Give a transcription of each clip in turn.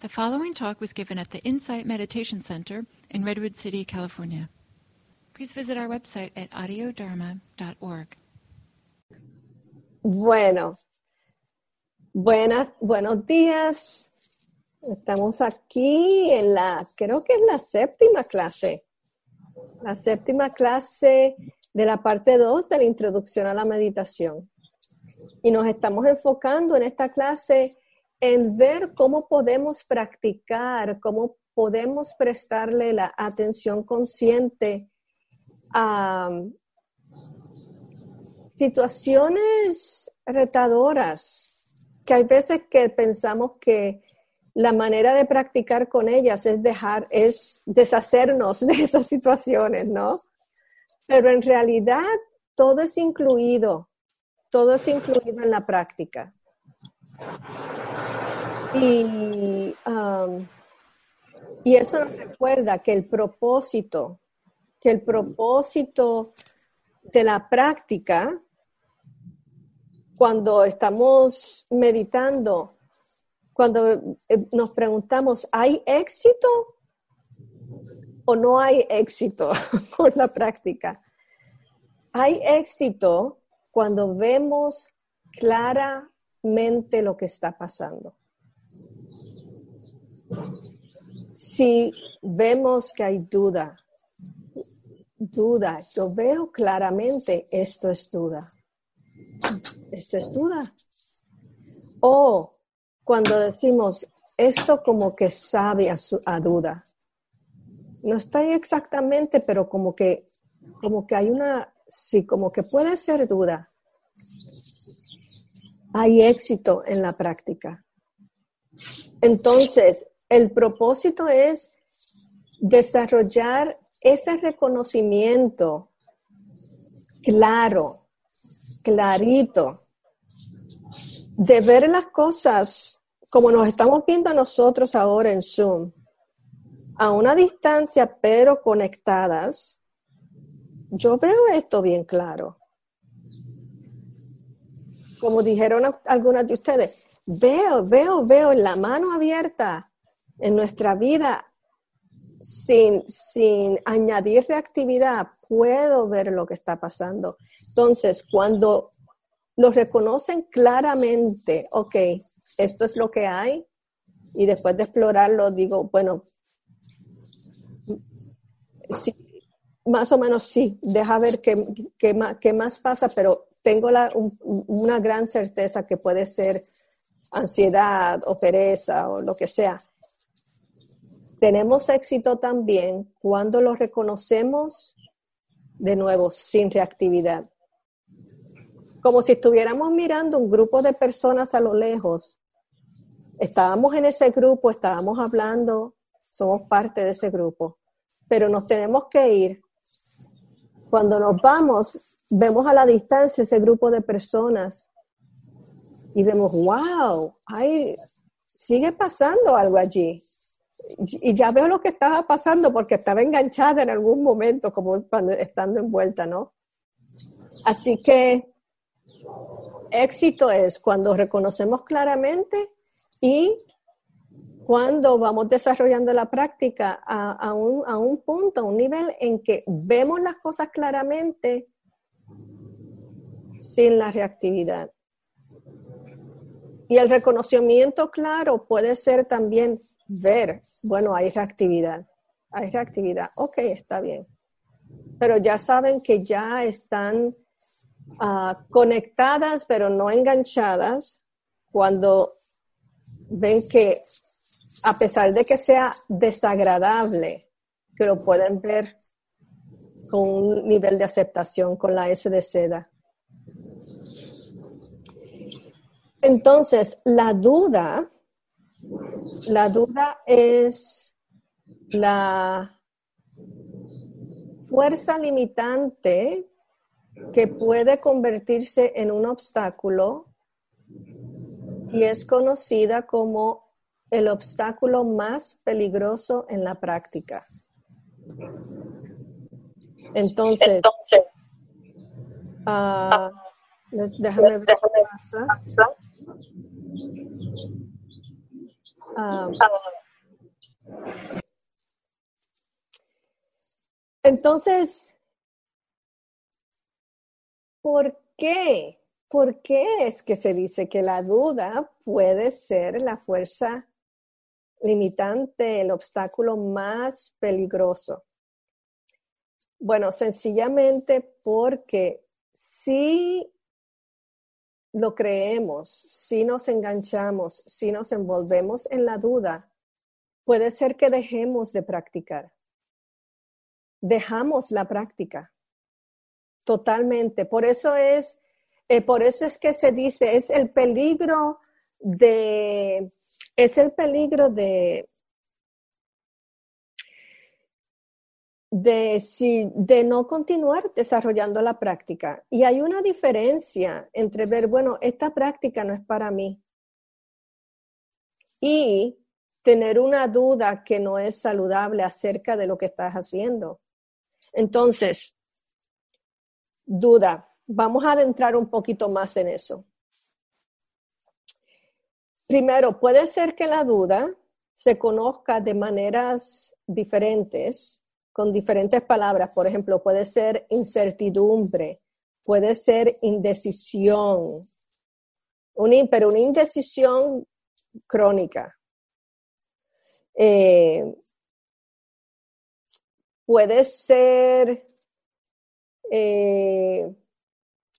The following talk was given at the Insight Meditation Center in Redwood City, California. Please visit our website at audiodharma.org. Bueno, buenas, buenos días. Estamos aquí en la, creo que es la séptima clase, la séptima clase de la parte 2 de la introducción a la meditación. Y nos estamos enfocando en esta clase en ver cómo podemos practicar, cómo podemos prestarle la atención consciente a situaciones retadoras, que hay veces que pensamos que la manera de practicar con ellas es dejar, es deshacernos de esas situaciones, ¿no? Pero en realidad todo es incluido, todo es incluido en la práctica. Y, y eso nos recuerda que el propósito, que el propósito de la práctica, cuando estamos meditando, cuando eh, nos preguntamos, ¿hay éxito o no hay éxito con la práctica? Hay éxito cuando vemos claramente lo que está pasando si vemos que hay duda, duda, yo veo claramente esto es duda. Esto es duda. O cuando decimos esto como que sabe a, a duda. No está exactamente, pero como que, como que hay una, sí, como que puede ser duda. Hay éxito en la práctica. Entonces, el propósito es desarrollar ese reconocimiento claro, clarito, de ver las cosas como nos estamos viendo nosotros ahora en Zoom, a una distancia pero conectadas. Yo veo esto bien claro. Como dijeron algunas de ustedes, veo, veo, veo la mano abierta en nuestra vida sin, sin añadir reactividad, puedo ver lo que está pasando. Entonces, cuando lo reconocen claramente, ok, esto es lo que hay, y después de explorarlo, digo, bueno, más o menos sí, deja ver qué, qué, qué más, pasa, pero tengo la, una gran certeza que puede ser ansiedad o pereza o lo que sea. Tenemos éxito también cuando lo reconocemos de nuevo sin reactividad. Como si estuviéramos mirando un grupo de personas a lo lejos. Estábamos en ese grupo, estábamos hablando, somos parte de ese grupo, pero nos tenemos que ir. Cuando nos vamos, vemos a la distancia ese grupo de personas y vemos, wow, hay, sigue pasando algo allí y ya veo lo que estaba pasando porque estaba enganchada en algún momento, como cuando estando envuelta, ¿no? Así que éxito es cuando reconocemos claramente y cuando vamos desarrollando la práctica a, a, un, a un punto, a un nivel en que vemos las cosas claramente sin la reactividad. Y el reconocimiento claro puede ser también ver, bueno, hay reactividad, hay reactividad, ok, está bien. Pero ya saben que ya están ah, conectadas, pero no enganchadas, cuando ven que a pesar de que sea desagradable, que lo pueden ver con un nivel de aceptación con la S de seda. Entonces, la duda la duda es la fuerza limitante que puede convertirse en un obstáculo y es conocida como el obstáculo más peligroso en la práctica. Entonces, ah, déjame ver qué pasa. Um, entonces, ¿por qué? ¿Por qué es que se dice que la duda puede ser la fuerza limitante, el obstáculo más peligroso? Bueno, sencillamente porque si lo creemos, si nos enganchamos, si nos envolvemos en la duda, puede ser que dejemos de practicar. Dejamos la práctica totalmente. Por eso es, eh, por eso es que se dice, es el peligro de, es el peligro de, de, si, de no continuar desarrollando la práctica. Y hay una diferencia entre ver, bueno, esta práctica no es para mí y tener una duda que no es saludable acerca de lo que estás haciendo. Entonces, duda, vamos a adentrar un poquito más en eso. Primero, puede ser que la duda se conozca de maneras diferentes con diferentes palabras. Por ejemplo, puede ser incertidumbre, puede ser indecisión, pero una indecisión crónica. Eh, puede ser, eh,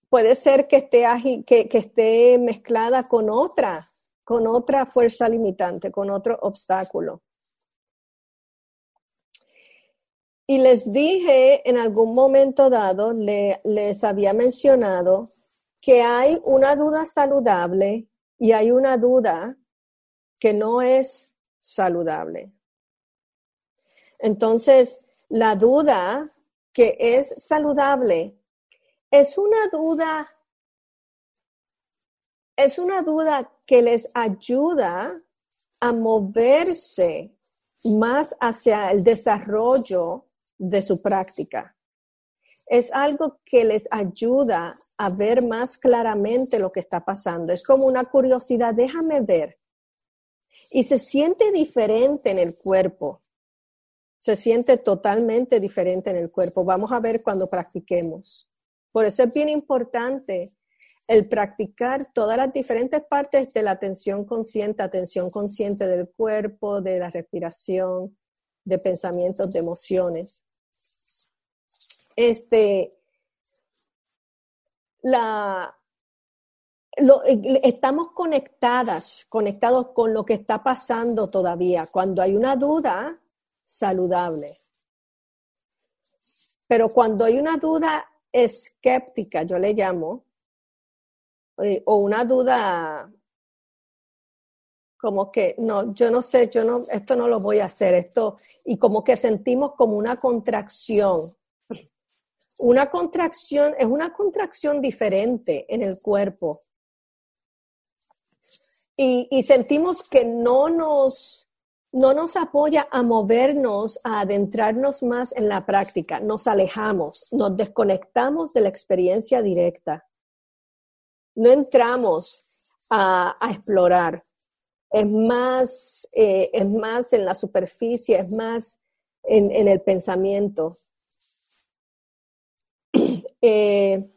puede ser que esté, que esté mezclada con otra, con otra fuerza limitante, con otro obstáculo. Y les dije en algún momento dado, les había mencionado que hay una duda saludable y hay una duda que no es saludable. Entonces, la duda que es saludable es una duda, es una duda que les ayuda a moverse más hacia el desarrollo de su práctica. Es algo que les ayuda a ver más claramente lo que está pasando. Es como una curiosidad, déjame ver. Y se siente diferente en el cuerpo. Se siente totalmente diferente en el cuerpo. Vamos a ver cuando practiquemos. Por eso es bien importante el practicar todas las diferentes partes de la atención consciente, atención consciente del cuerpo, de la respiración, de pensamientos, de emociones este, la, estamos conectadas, conectados con lo que está pasando todavía. Cuando hay una duda, saludable. Pero cuando hay una duda escéptica, yo le llamo, eh, o una duda como que no, yo no sé, yo no, esto no lo voy a hacer, esto, y como que sentimos como una contracción una contracción es una contracción diferente en el cuerpo. Y, sentimos que no nos, no nos apoya a movernos, a adentrarnos más en la práctica. Nos alejamos, nos desconectamos de la experiencia directa. No entramos a, explorar. Es más, eh, es más en la superficie, es más en el pensamiento. Eh,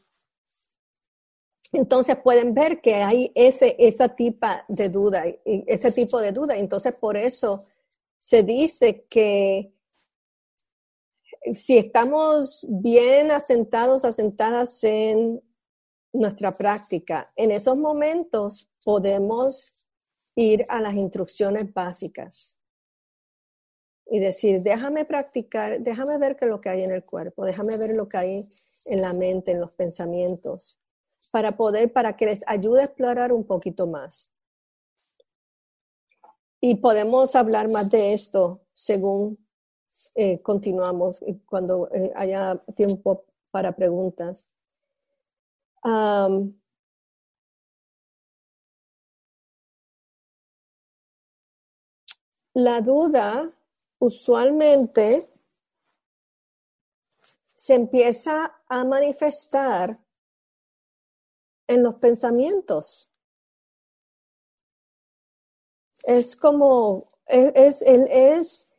entonces pueden ver que hay ese, esa tipa de duda, ese tipo de duda. Entonces por eso se dice que si estamos bien asentados, asentadas en nuestra práctica, en esos momentos podemos ir a las instrucciones básicas y decir, déjame practicar, déjame ver qué es lo que hay en el cuerpo, déjame ver lo que hay en la mente, en los pensamientos, para poder, para que les ayude a explorar un poquito más. Y podemos hablar más de esto según eh, continuamos cuando eh, haya tiempo para preguntas. la duda usualmente se empieza a manifestar en los pensamientos. Es como, es, es, es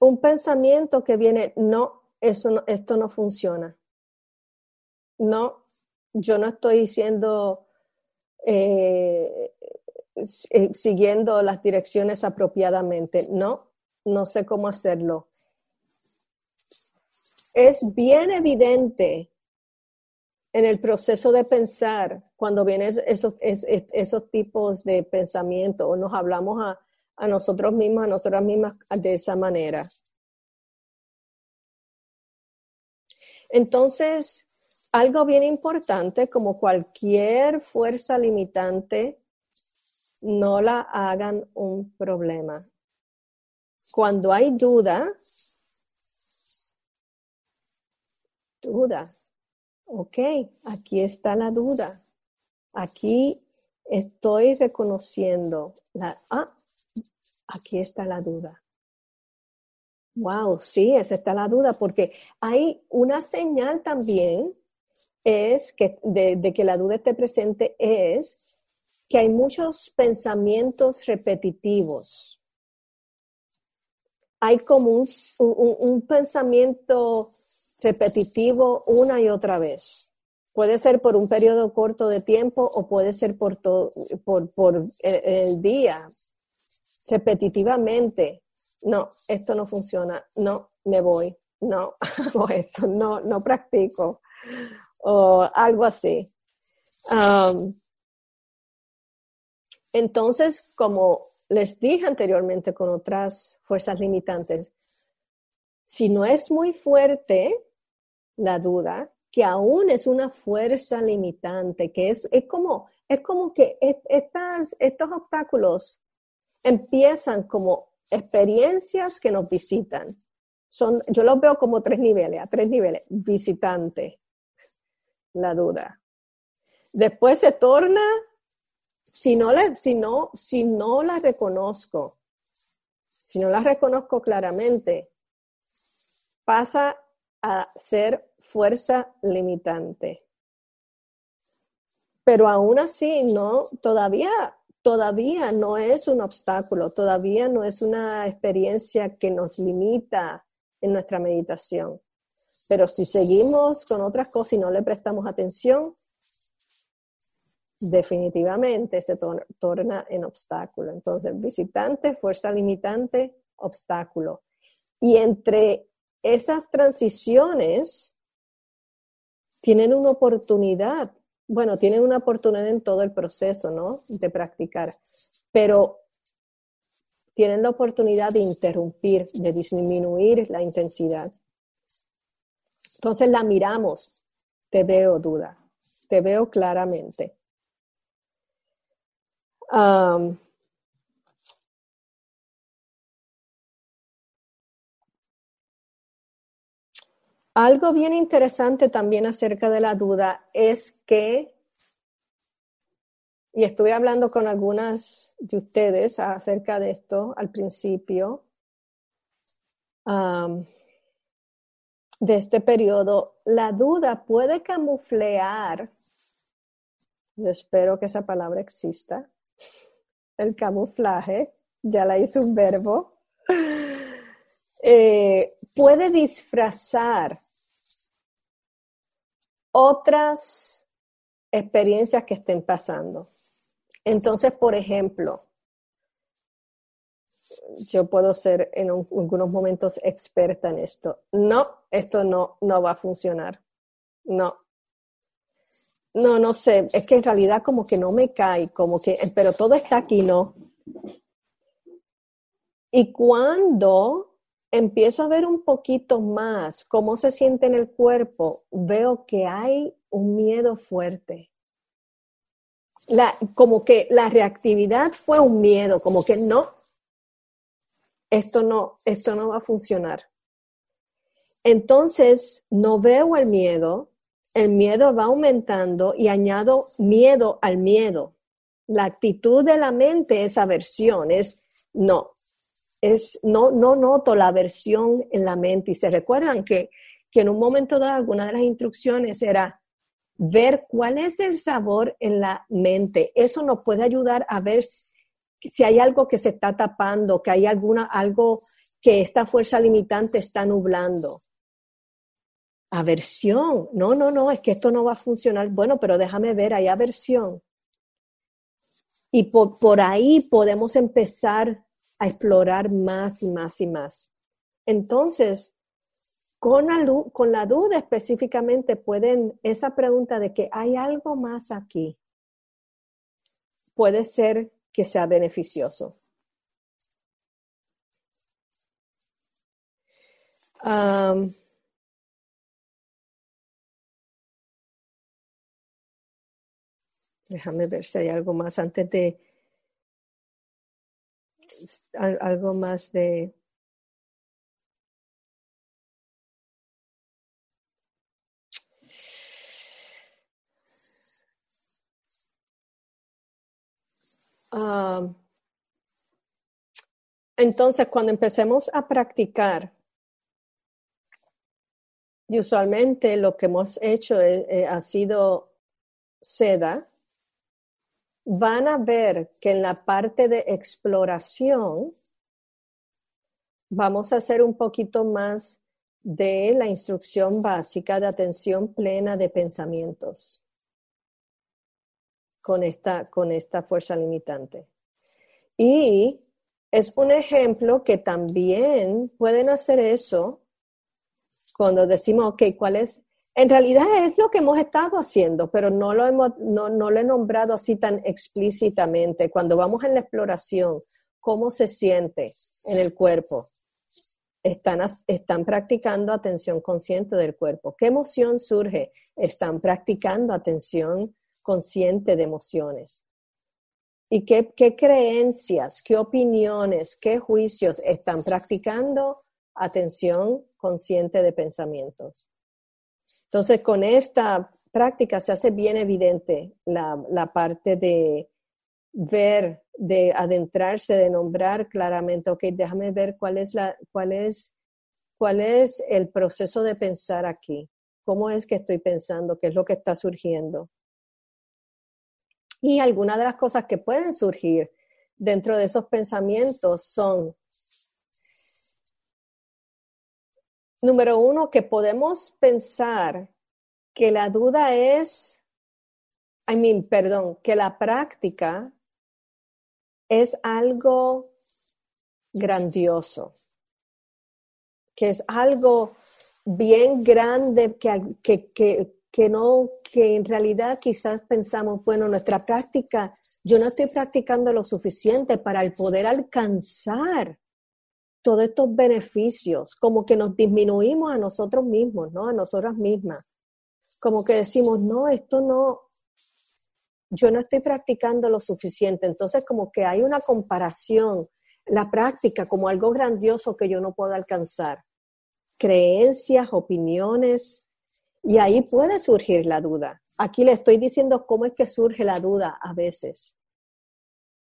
un pensamiento que viene, no, eso no, esto no funciona. No, yo no estoy diciendo eh, eh, siguiendo las direcciones apropiadamente. No, no sé cómo hacerlo. Es bien evidente en el proceso de pensar, cuando vienen esos, esos, tipos de pensamiento o nos hablamos a, a nosotros mismos, a nosotras mismas de esa manera. Entonces, algo bien importante, como cualquier fuerza limitante, no la hagan un problema. Cuando hay duda, duda, ok, aquí está la duda. Aquí estoy reconociendo la, ah, aquí está la duda. Wow, sí, esa está la duda, porque hay una señal también es que de, que la duda esté presente es que hay muchos pensamientos repetitivos. Hay como un, un pensamiento repetitivo una y otra vez. Puede ser por un periodo corto de tiempo o puede ser por, todo, por, por el, día, repetitivamente. No, esto no funciona. No, me voy. No, esto. No, no practico. O algo así. Um, entonces, como les dije anteriormente con otras fuerzas limitantes, si no es muy fuerte la duda, que aún es una fuerza limitante, que es, es, como, es como que estas, estos obstáculos empiezan como experiencias que nos visitan. Son, yo los veo como tres niveles, a tres niveles. Visitante, la duda. Después se torna, si no, la, si, no, si no la reconozco, si no la reconozco claramente, pasa a ser fuerza limitante. Pero aún así, no, todavía, todavía no es un obstáculo, todavía no es una experiencia que nos limita en nuestra meditación. Pero si seguimos con otras cosas y no le prestamos atención, definitivamente se torna en obstáculo. Entonces, visitante, fuerza limitante, obstáculo. Y entre esas transiciones tienen una oportunidad, bueno, tienen una oportunidad en todo el proceso, ¿no? De practicar, pero tienen la oportunidad de interrumpir, de disminuir la intensidad. Entonces la miramos, te veo duda, te veo claramente. Algo bien interesante también acerca de la duda es que, y estuve hablando con algunas de ustedes acerca de esto al principio, de este periodo, la duda puede camuflear, yo espero que esa palabra exista, el camuflaje, ya la hice un verbo, eh, puede disfrazar otras experiencias que estén pasando. Entonces, por ejemplo, yo puedo ser en algunos momentos experta en esto. No, esto no, no va a funcionar. No. No, no sé. Es que en realidad como que no me cae, como que, pero todo está aquí, ¿no? Y cuando empiezo a ver un poquito más cómo se siente en el cuerpo, veo que hay un miedo fuerte. Como que la reactividad fue un miedo, como que no, esto no, esto no va a funcionar. Entonces, no veo el miedo, el miedo va aumentando y añado miedo al miedo. La actitud de la mente es aversión, es no, no noto la aversión en la mente. Y se recuerdan que, que en un momento dado alguna de las instrucciones era, ver cuál es el sabor en la mente. Eso nos puede ayudar a ver si hay algo que se está tapando, que hay alguna, algo que esta fuerza limitante está nublando. Aversión. No, no, no, es que esto no va a funcionar. Bueno, pero déjame ver, hay aversión. Y por, por ahí podemos empezar a explorar más y más y más. Entonces, con la, con la duda específicamente pueden, esa pregunta de que hay algo más aquí, puede ser que sea beneficioso. déjame ver si hay algo más antes de algo más de Ah, entonces, cuando empecemos a practicar, y usualmente lo que hemos hecho eh, ha sido seda, van a ver que en la parte de exploración vamos a hacer un poquito más de la instrucción básica de atención plena de pensamientos con esta, con esta fuerza limitante. Y es un ejemplo que también pueden hacer eso cuando decimos, ok, ¿cuál es? En realidad es lo que hemos estado haciendo, pero no lo, hemos, no, no lo he nombrado así tan explícitamente. Cuando vamos en la exploración, ¿cómo se siente en el cuerpo? Están, están, practicando atención consciente del cuerpo. ¿Qué emoción surge? Están practicando atención consciente de emociones. ¿Y qué, creencias, qué opiniones, qué juicios están practicando atención consciente de pensamientos? Entonces, con esta práctica se hace bien evidente la, la parte de ver, de adentrarse, de nombrar claramente, ok, déjame ver cuál es, la, cuál es, cuál es el proceso de pensar aquí, cómo es que estoy pensando, qué es lo que está surgiendo. Y algunas de las cosas que pueden surgir dentro de esos pensamientos son, número uno, que podemos pensar que la duda es, I mean, perdón, que la práctica es algo grandioso, que es algo bien grande que, que, que, que no, que en realidad quizás pensamos, bueno, nuestra práctica, yo no estoy practicando lo suficiente para el poder alcanzar todos estos beneficios, como que nos disminuimos a nosotros mismos, ¿no? A nosotras mismas. Como que decimos, no, esto no, yo no estoy practicando lo suficiente. Entonces, como que hay una comparación, la práctica como algo grandioso que yo no puedo alcanzar. Creencias, opiniones, y ahí puede surgir la duda. Aquí le estoy diciendo cómo es que surge la duda a veces.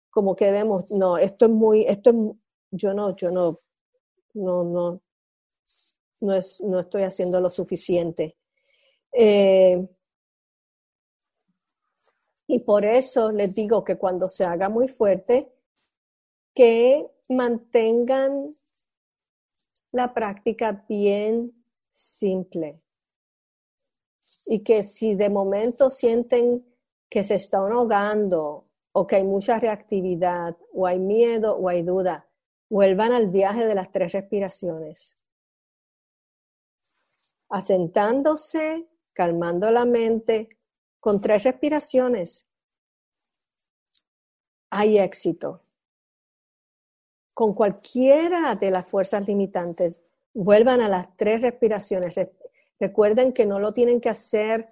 Como que vemos, no, esto es muy, esto es, yo no, yo no, no, no, no, es, no estoy haciendo lo suficiente. Eh, y por eso les digo que cuando se haga muy fuerte, que mantengan la práctica bien simple y que si de momento sienten que se están ahogando o que hay mucha reactividad o hay miedo o hay duda, vuelvan al viaje de las tres respiraciones. Asentándose, calmando la mente, con tres respiraciones, hay éxito. Con cualquiera de las fuerzas limitantes, vuelvan a las tres respiraciones. Recuerden que no lo tienen que hacer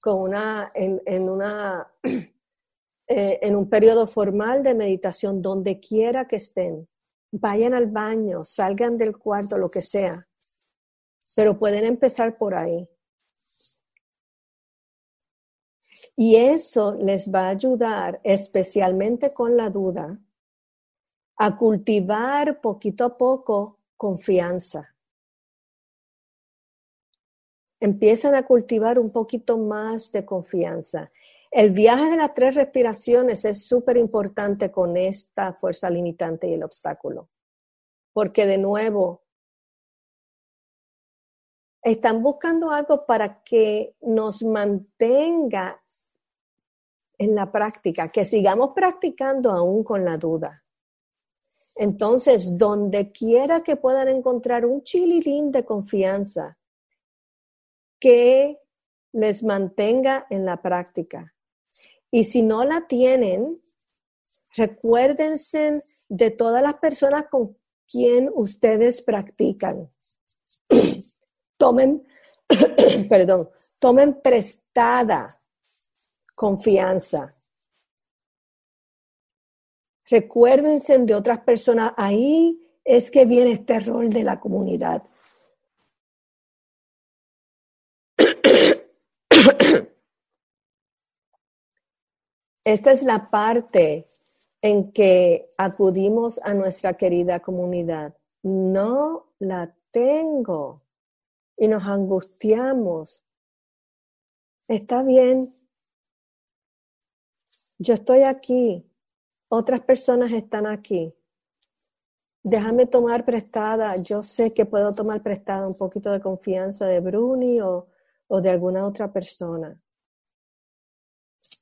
con una, en, una, eh, en un periodo formal de meditación, donde quiera que estén. Vayan al baño, salgan del cuarto, lo que sea. Pero pueden empezar por ahí. Y eso les va a ayudar, especialmente con la duda, a cultivar poquito a poco confianza. empiezan a cultivar un poquito más de confianza. El viaje de las tres respiraciones es súper importante con esta fuerza limitante y el obstáculo, porque de nuevo, están buscando algo para que nos mantenga en la práctica, que sigamos practicando aún con la duda. Entonces, donde quiera que puedan encontrar un chililín de confianza que les mantenga en la práctica. Y si no la tienen, recuérdense de todas las personas con quien ustedes practican. tomen, perdón, tomen prestada confianza. Recuérdense de otras personas. Ahí es que viene este rol de la comunidad. Esta es la parte en que acudimos a nuestra querida comunidad. No la tengo y nos angustiamos. Está bien. Yo estoy aquí. Otras personas están aquí. Déjame tomar prestada. Yo sé que puedo tomar prestada un poquito de confianza de Bruni o, o de alguna otra persona.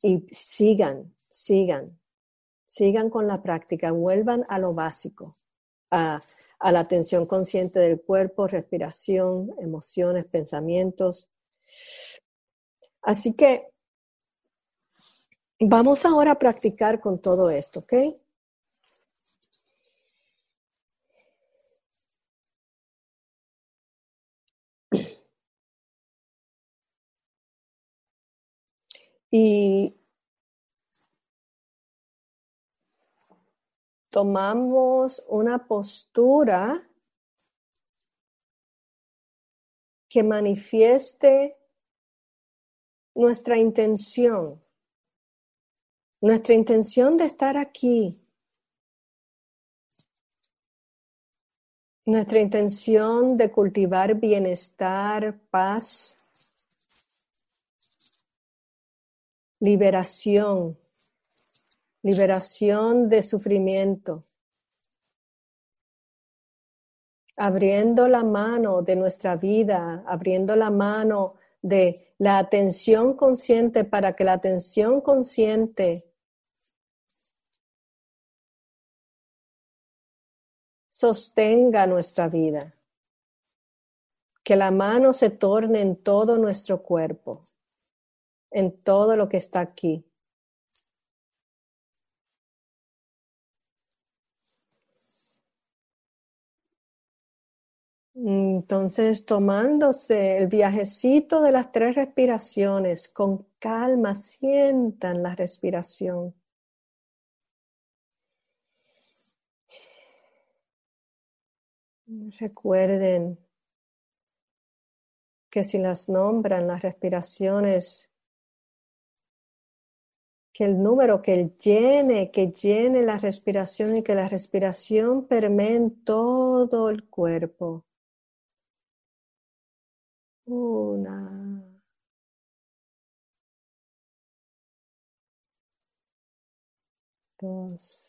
Y sigan, sigan, sigan con la práctica, vuelvan a lo básico, a, a la atención consciente del cuerpo, respiración, emociones, pensamientos. Así que vamos ahora a practicar con todo esto, ¿ok? Y tomamos una postura que manifieste nuestra intención, nuestra intención de estar aquí, nuestra intención de cultivar bienestar, paz, liberación, liberación de sufrimiento, abriendo la mano de nuestra vida, abriendo la mano de la atención consciente para que la atención consciente sostenga nuestra vida, que la mano se torne en todo nuestro cuerpo en todo lo que está aquí. Entonces, tomándose el viajecito de las tres respiraciones, con calma, sientan la respiración. Recuerden que si las nombran las respiraciones que el número, que llene, que llene la respiración y que la respiración permee todo el cuerpo. Una. Dos.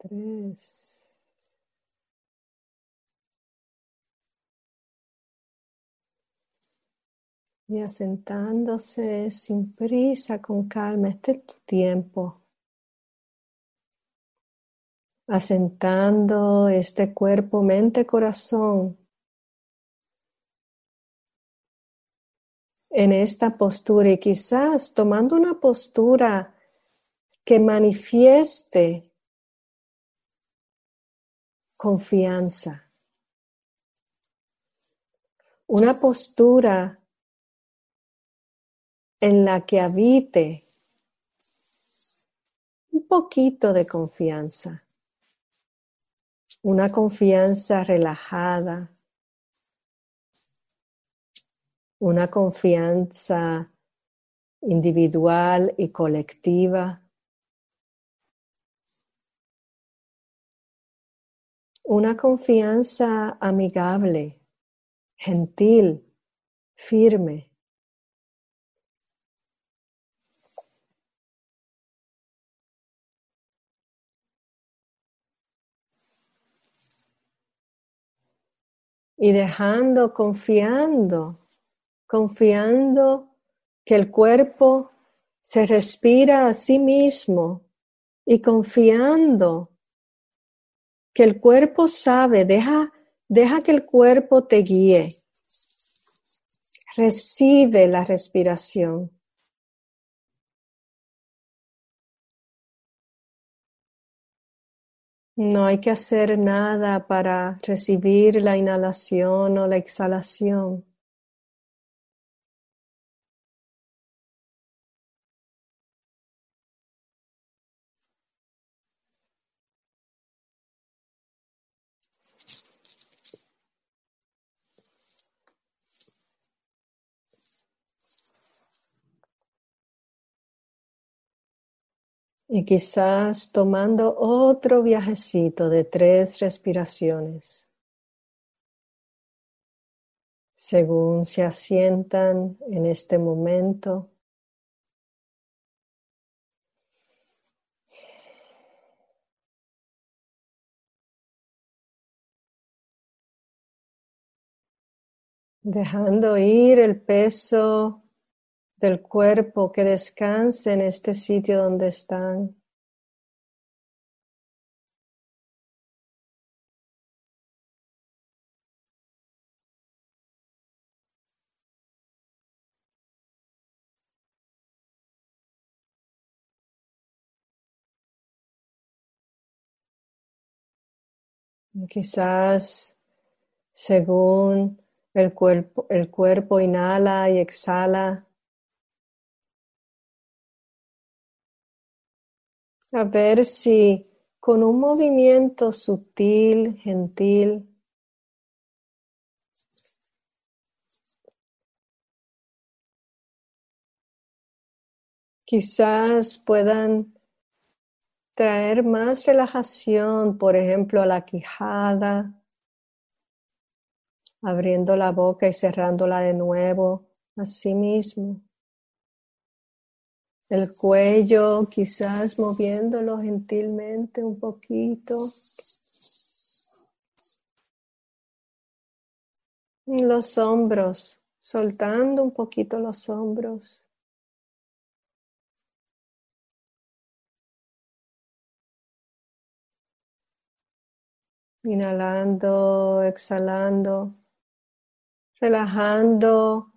Tres. Y asentándose sin prisa, con calma. Este es tu tiempo. Asentando este cuerpo, mente, corazón en esta postura y quizás tomando una postura que manifieste confianza. Una postura en la que habite un poquito de confianza, una confianza relajada, una confianza individual y colectiva. una confianza amigable, gentil, firme. Y dejando, confiando, confiando que el cuerpo se respira a sí mismo y confiando que el cuerpo sabe, deja, deja que el cuerpo te guíe. Recibe la respiración. No hay que hacer nada para recibir la inhalación o la exhalación. Y quizás tomando otro viajecito de tres respiraciones. Según se asientan en este momento. Dejando ir el peso del cuerpo que descanse en este sitio donde están. Quizás según el cuerpo, el cuerpo inhala y exhala, A ver si con un movimiento sutil, gentil, quizás puedan traer más relajación, por ejemplo, a la quijada, abriendo la boca y cerrándola de nuevo, así mismo el cuello, quizás moviéndolo gentilmente un poquito. Los hombros, soltando un poquito los hombros. Inhalando, exhalando, relajando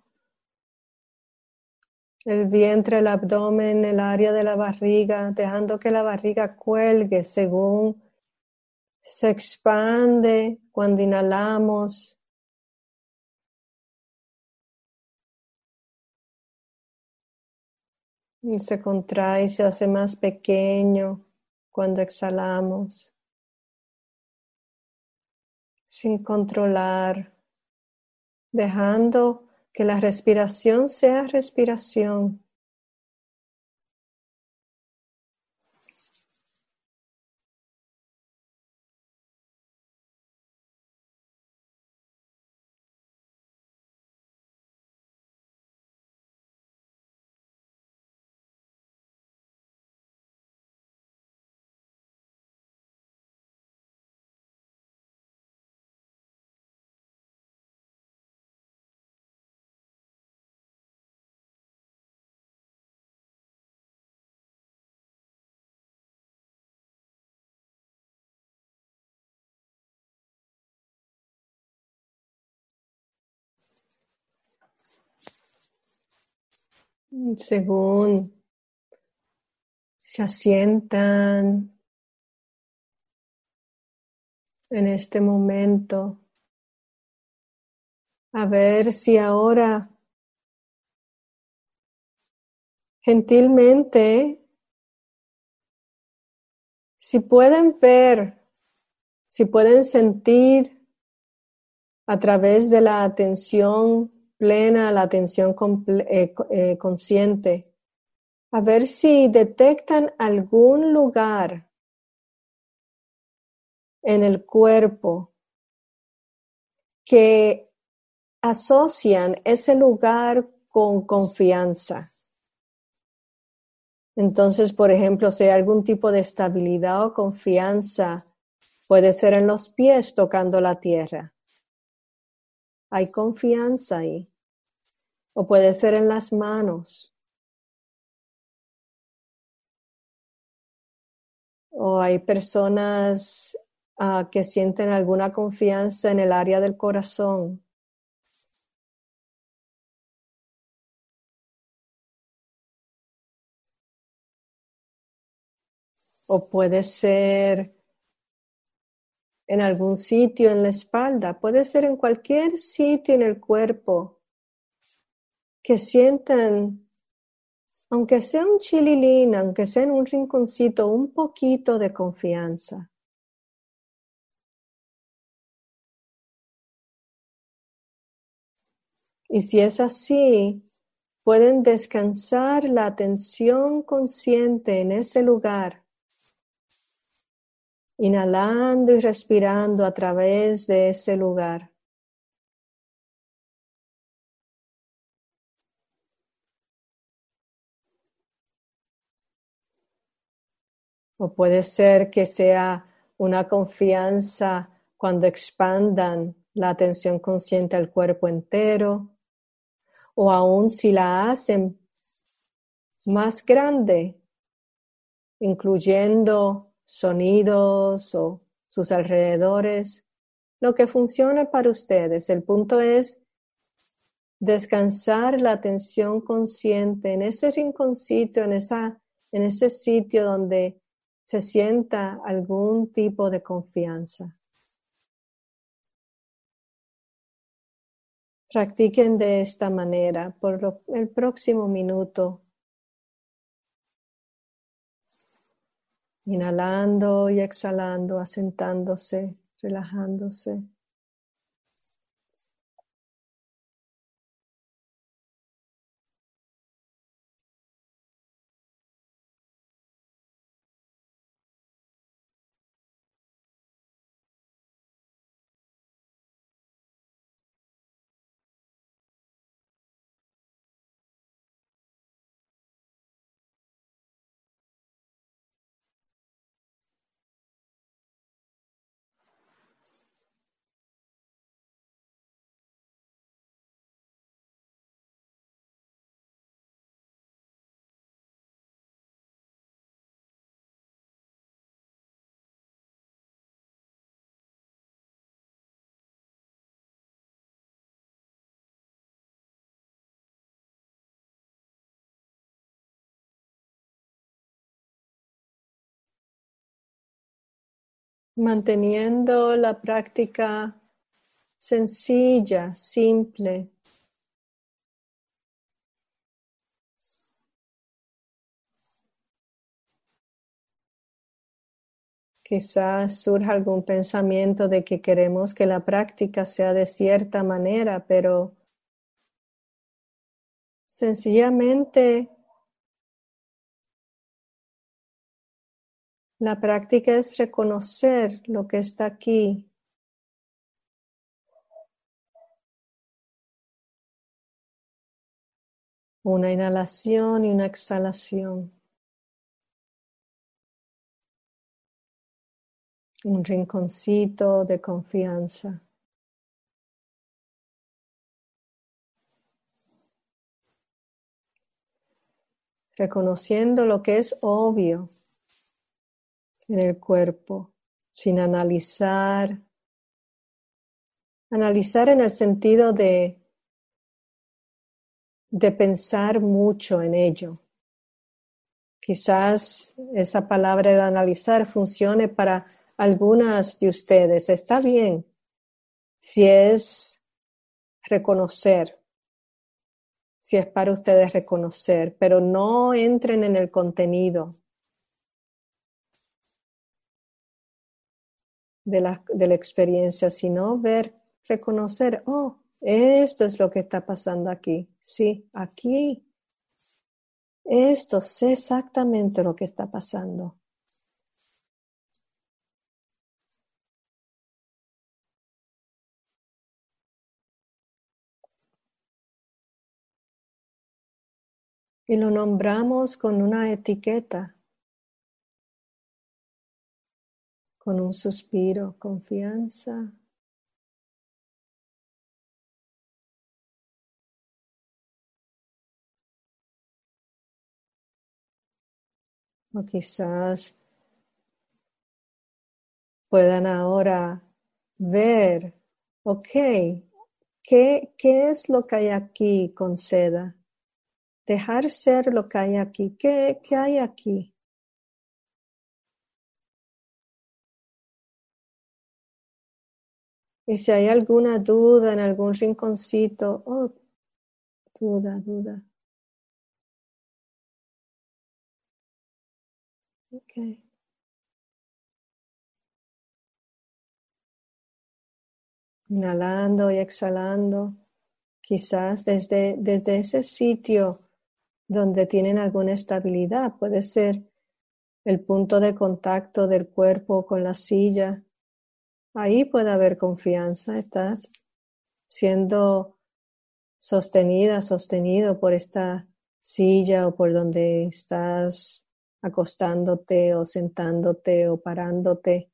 el vientre, el abdomen, el área de la barriga, dejando que la barriga cuelgue según se expande cuando inhalamos. Y se contrae y se hace más pequeño cuando exhalamos, sin controlar, dejando que la respiración sea respiración. Según se asientan en este momento, a ver si ahora gentilmente, si pueden ver, si pueden sentir a través de la atención plena, la atención eh, eh, consciente, a ver si detectan algún lugar en el cuerpo que asocian ese lugar con confianza. Entonces, por ejemplo, si hay algún tipo de estabilidad o confianza, puede ser en los pies tocando la tierra. Hay confianza ahí. O puede ser en las manos. O hay personas uh, que sienten alguna confianza en el área del corazón. O puede ser en algún sitio en la espalda, puede ser en cualquier sitio en el cuerpo que sientan, aunque sea un chililín, aunque sea en un rinconcito, un poquito de confianza. Y si es así, pueden descansar la atención consciente en ese lugar, inhalando y respirando a través de ese lugar. O puede ser que sea una confianza cuando expandan la atención consciente al cuerpo entero, o aún si la hacen más grande, incluyendo sonidos o sus alrededores, lo que funcione para ustedes. El punto es descansar la atención consciente en ese rinconcito, en, esa, en ese sitio donde se sienta algún tipo de confianza. Practiquen de esta manera por el próximo minuto. Inhalando y exhalando, asentándose, relajándose. Manteniendo la práctica sencilla, simple. Quizás surja algún pensamiento de que queremos que la práctica sea de cierta manera, pero sencillamente La práctica es reconocer lo que está aquí. Una inhalación y una exhalación. Un rinconcito de confianza. Reconociendo lo que es obvio en el cuerpo, sin analizar. Analizar en el sentido de, de pensar mucho en ello. Quizás esa palabra de analizar funcione para algunas de ustedes. Está bien si es reconocer, si es para ustedes reconocer, pero no entren en el contenido. de la, de la experiencia, sino ver, reconocer, oh, esto es lo que está pasando aquí. Sí, aquí. Esto es exactamente lo que está pasando. Y lo nombramos con una etiqueta con un suspiro, confianza. O quizás puedan ahora ver, ok, ¿qué, ¿qué es lo que hay aquí con seda? Dejar ser lo que hay aquí. ¿Qué, qué hay aquí? Y si hay alguna duda en algún rinconcito, oh, duda, duda. Okay. Inhalando y exhalando, quizás desde, desde ese sitio donde tienen alguna estabilidad, puede ser el punto de contacto del cuerpo con la silla. Ahí puede haber confianza, estás siendo sostenida, sostenido por esta silla o por donde estás acostándote o sentándote o parándote.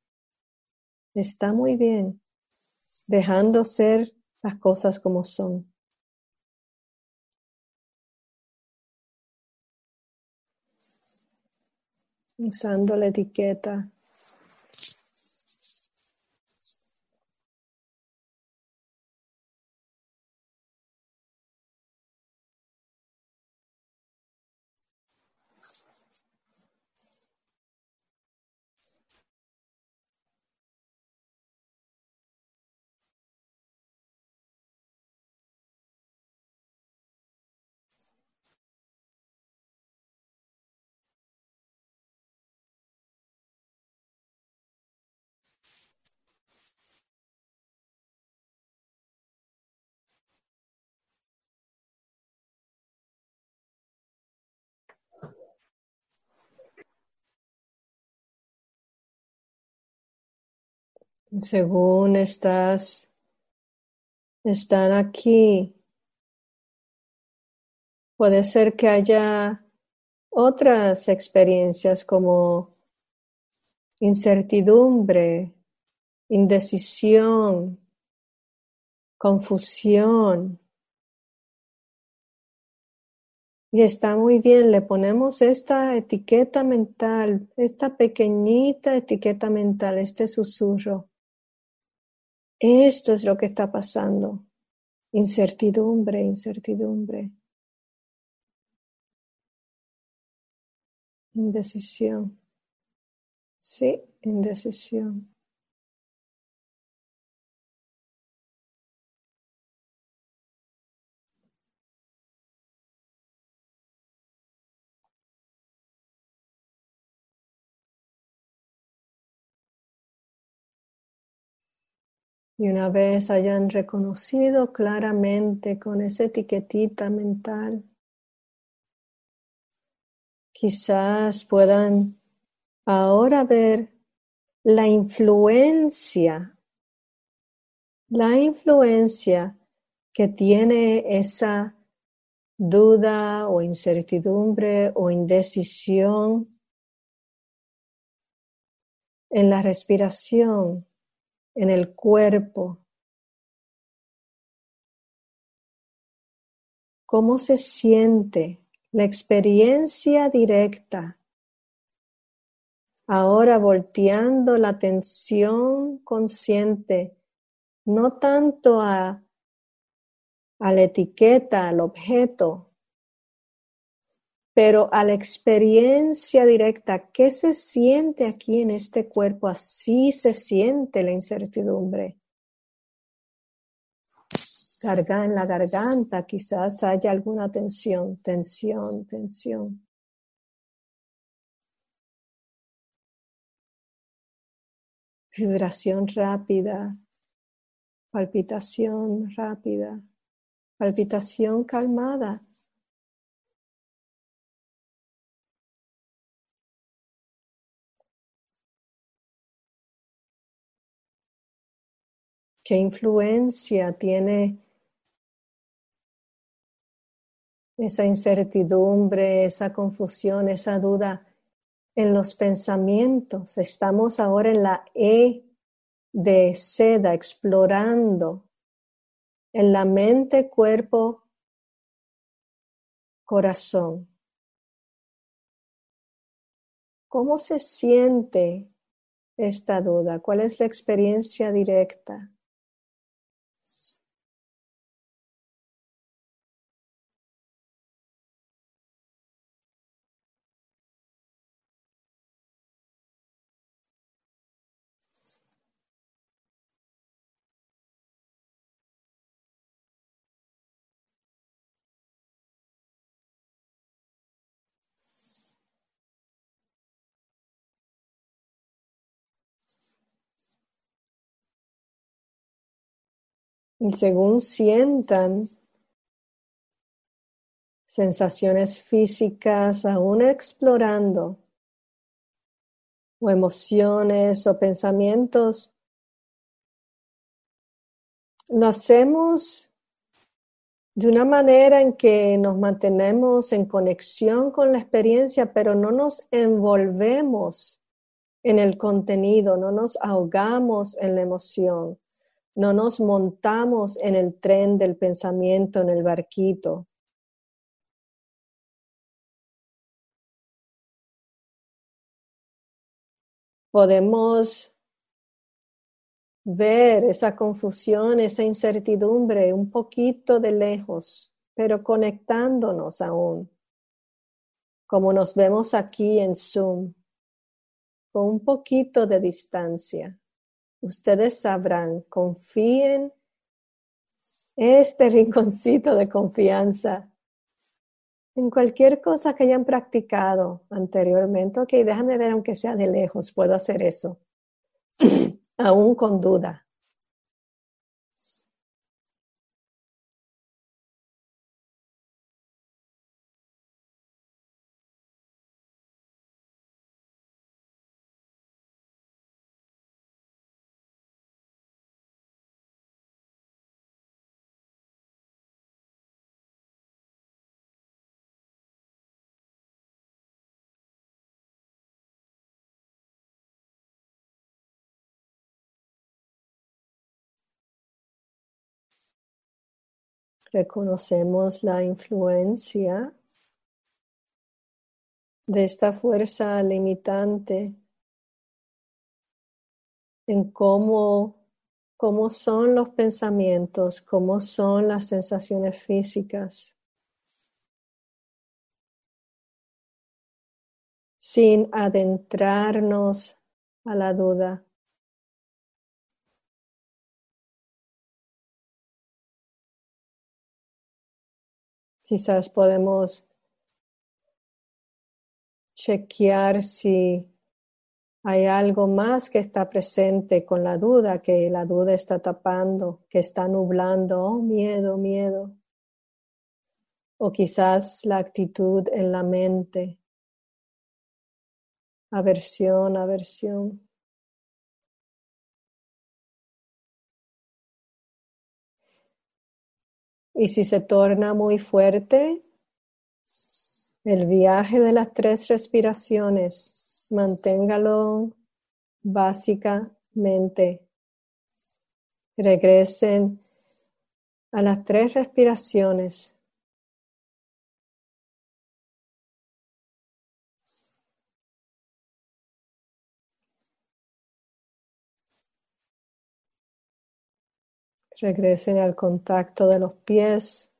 Está muy bien dejando ser las cosas como son. Usando la etiqueta Según estás, están aquí, puede ser que haya otras experiencias como incertidumbre, indecisión, confusión. Y está muy bien, le ponemos esta etiqueta mental, esta pequeñita etiqueta mental, este susurro. Esto es lo que está pasando. Incertidumbre, incertidumbre. Indecisión. Sí, indecisión. Y una vez hayan reconocido claramente con esa etiquetita mental, quizás puedan ahora ver la influencia, la influencia que tiene esa duda o incertidumbre o indecisión en la respiración en el cuerpo. ¿Cómo se siente la experiencia directa? Ahora volteando la atención consciente, no tanto a, la etiqueta, al objeto, pero a la experiencia directa, ¿qué se siente aquí en este cuerpo? Así se siente la incertidumbre. Carga en la garganta, quizás haya alguna tensión, tensión, tensión. Vibración rápida, palpitación rápida, palpitación calmada. ¿Qué influencia tiene esa incertidumbre, esa confusión, esa duda en los pensamientos. Estamos ahora en la E de seda, explorando en la mente, cuerpo, corazón. ¿Cómo se siente esta duda? ¿Cuál es la experiencia directa? Y según sientan sensaciones físicas, aún explorando, o emociones o pensamientos, lo hacemos de una manera en que nos mantenemos en conexión con la experiencia, pero no nos envolvemos en el contenido, no nos ahogamos en la emoción. No nos montamos en el tren del pensamiento, en el barquito. Podemos ver esa confusión, esa incertidumbre un poquito de lejos, pero conectándonos aún, como nos vemos aquí en Zoom, con un poquito de distancia ustedes sabrán, confíen este rinconcito de confianza en cualquier cosa que hayan practicado anteriormente. Ok, déjame ver, aunque sea de lejos, puedo hacer eso, aún con duda. Reconocemos la influencia de esta fuerza limitante en cómo, cómo son los pensamientos, cómo son las sensaciones físicas. sin adentrarnos a la duda. Quizás podemos chequear si hay algo más que está presente con la duda, que la duda está tapando, que está nublando, oh, miedo, miedo. O quizás la actitud en la mente, aversión, aversión. Y si se torna muy fuerte, el viaje de las tres respiraciones, manténgalo básicamente. Regresen a las tres respiraciones Regresen al contacto de los pies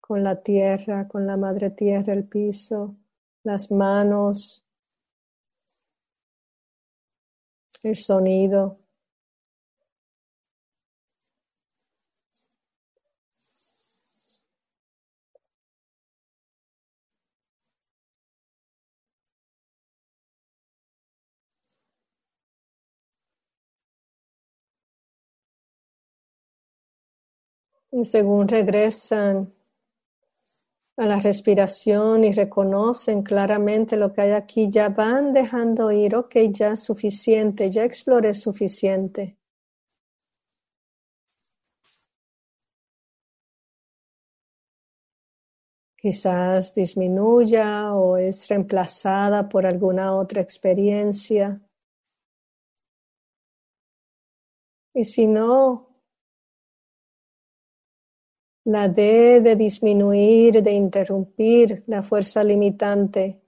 con la tierra, con la madre tierra, el piso, las manos, el sonido. Y según regresan a la respiración y reconocen claramente lo que hay aquí, ya van dejando ir, ok, ya suficiente, ya exploré suficiente. quizás disminuya o es reemplazada por alguna otra experiencia. Y si no, la D de disminuir, de interrumpir la fuerza limitante.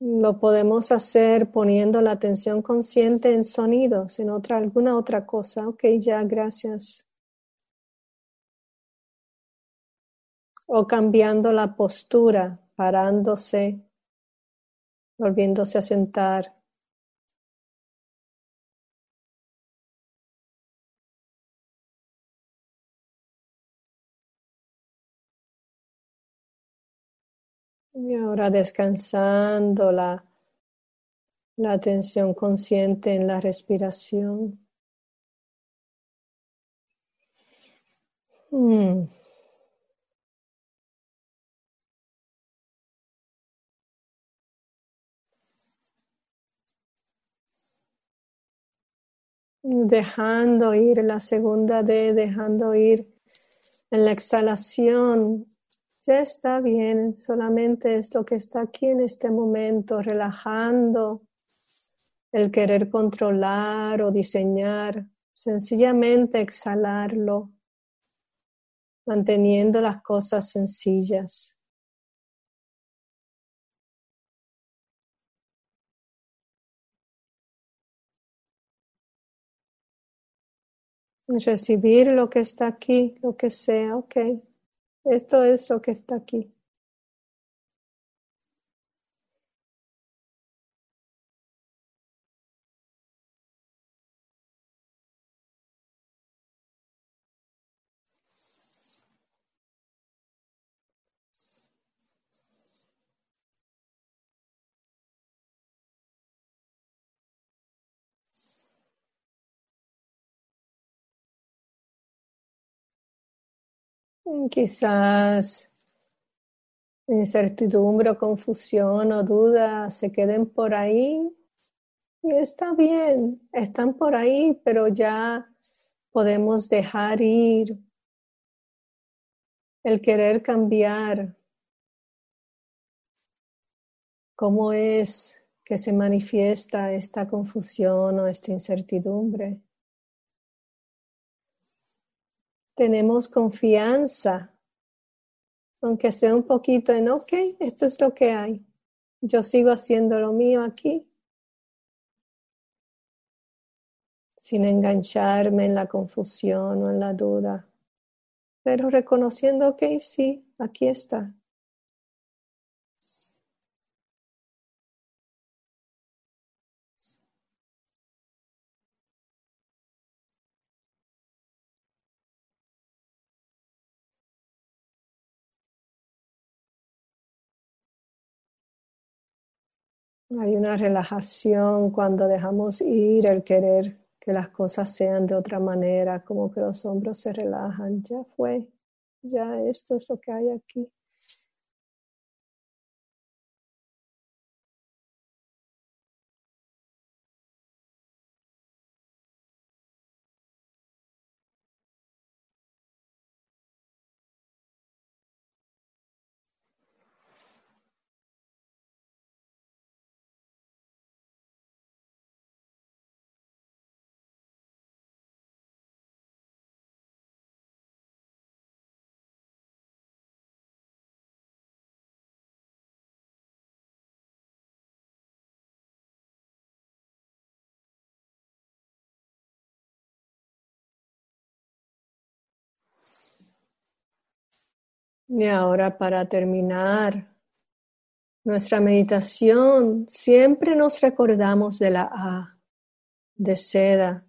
Lo podemos hacer poniendo la atención consciente en sonidos, en otra, alguna otra cosa. Ok, ya, gracias. O cambiando la postura, parándose, volviéndose a sentar. Y ahora descansando la, atención consciente en la respiración. Hmm. Dejando ir la segunda D, dejando ir en la exhalación ya está bien, solamente es lo que está aquí en este momento, relajando el querer controlar o diseñar, sencillamente exhalarlo, manteniendo las cosas sencillas. Recibir lo que está aquí, lo que sea, ok. Esto es lo que está aquí. Quizás incertidumbre o confusión o duda se queden por ahí. Y está bien, están por ahí, pero ya podemos dejar ir el querer cambiar. ¿Cómo es que se manifiesta esta confusión o esta incertidumbre? Tenemos confianza, aunque sea un poquito en, ok, esto es lo que hay. Yo sigo haciendo lo mío aquí, sin engancharme en la confusión o en la duda, pero reconociendo, ok, sí, aquí está. Hay una relajación cuando dejamos ir el querer que las cosas sean de otra manera, como que los hombros se relajan. Ya fue, ya esto es lo que hay aquí. Y ahora para terminar nuestra meditación, siempre nos recordamos de la A, de seda,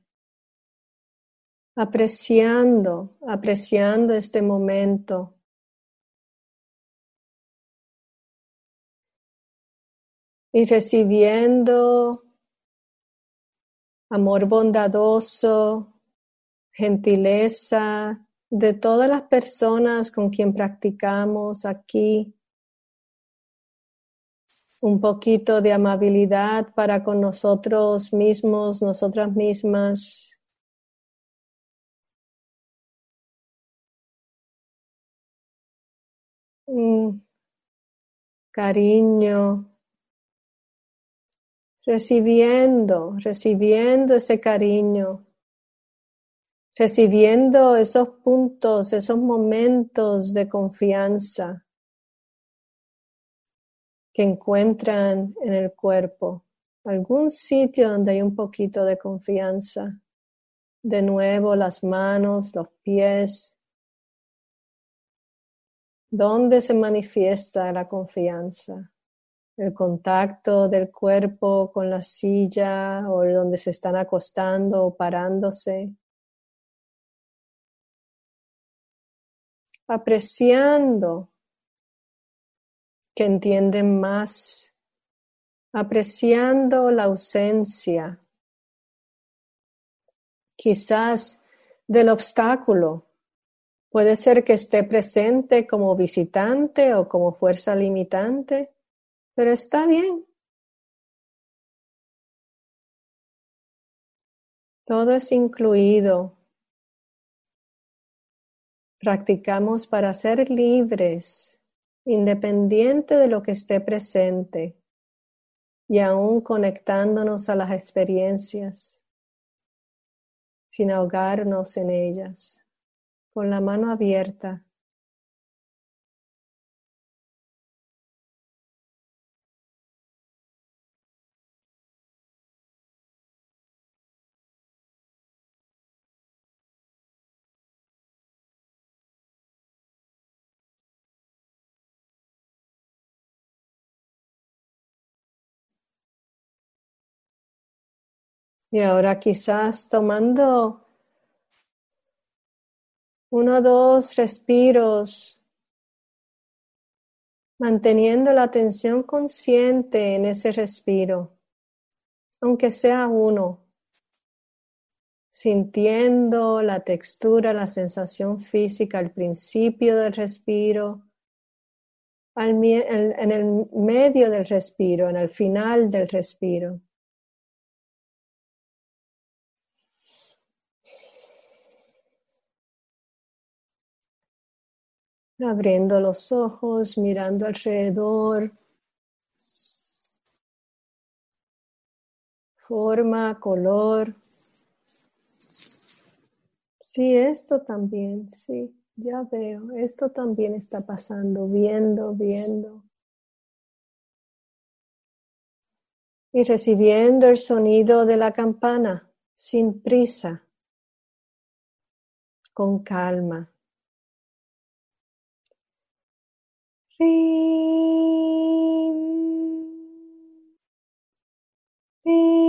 apreciando, apreciando este momento. Y recibiendo amor bondadoso, gentileza, de todas las personas con quien practicamos aquí, un poquito de amabilidad para con nosotros mismos, nosotras mismas. Mm, cariño. Recibiendo, recibiendo ese cariño recibiendo esos puntos, esos momentos de confianza que encuentran en el cuerpo, algún sitio donde hay un poquito de confianza. De nuevo las manos, los pies, ¿Dónde se manifiesta la confianza? El contacto del cuerpo con la silla o donde se están acostando o parándose. Apreciando que entienden más, apreciando la ausencia, quizás del obstáculo Puede ser que esté presente como visitante o como fuerza limitante, pero está bien. Todo es incluido. Practicamos para ser libres, independiente de lo que esté presente y aún conectándonos a las experiencias, sin ahogarnos en ellas con la mano abierta. Y ahora quizás tomando uno, dos respiros, manteniendo la atención consciente en ese respiro, aunque sea uno, sintiendo la textura, la sensación física al principio del respiro, en el medio del respiro, en el final del respiro. Abriendo los ojos, mirando alrededor. Forma, color. Sí, esto también, sí, ya veo, esto también está pasando, viendo, viendo. Y recibiendo el sonido de la campana sin prisa, con calma. Ring. Ring.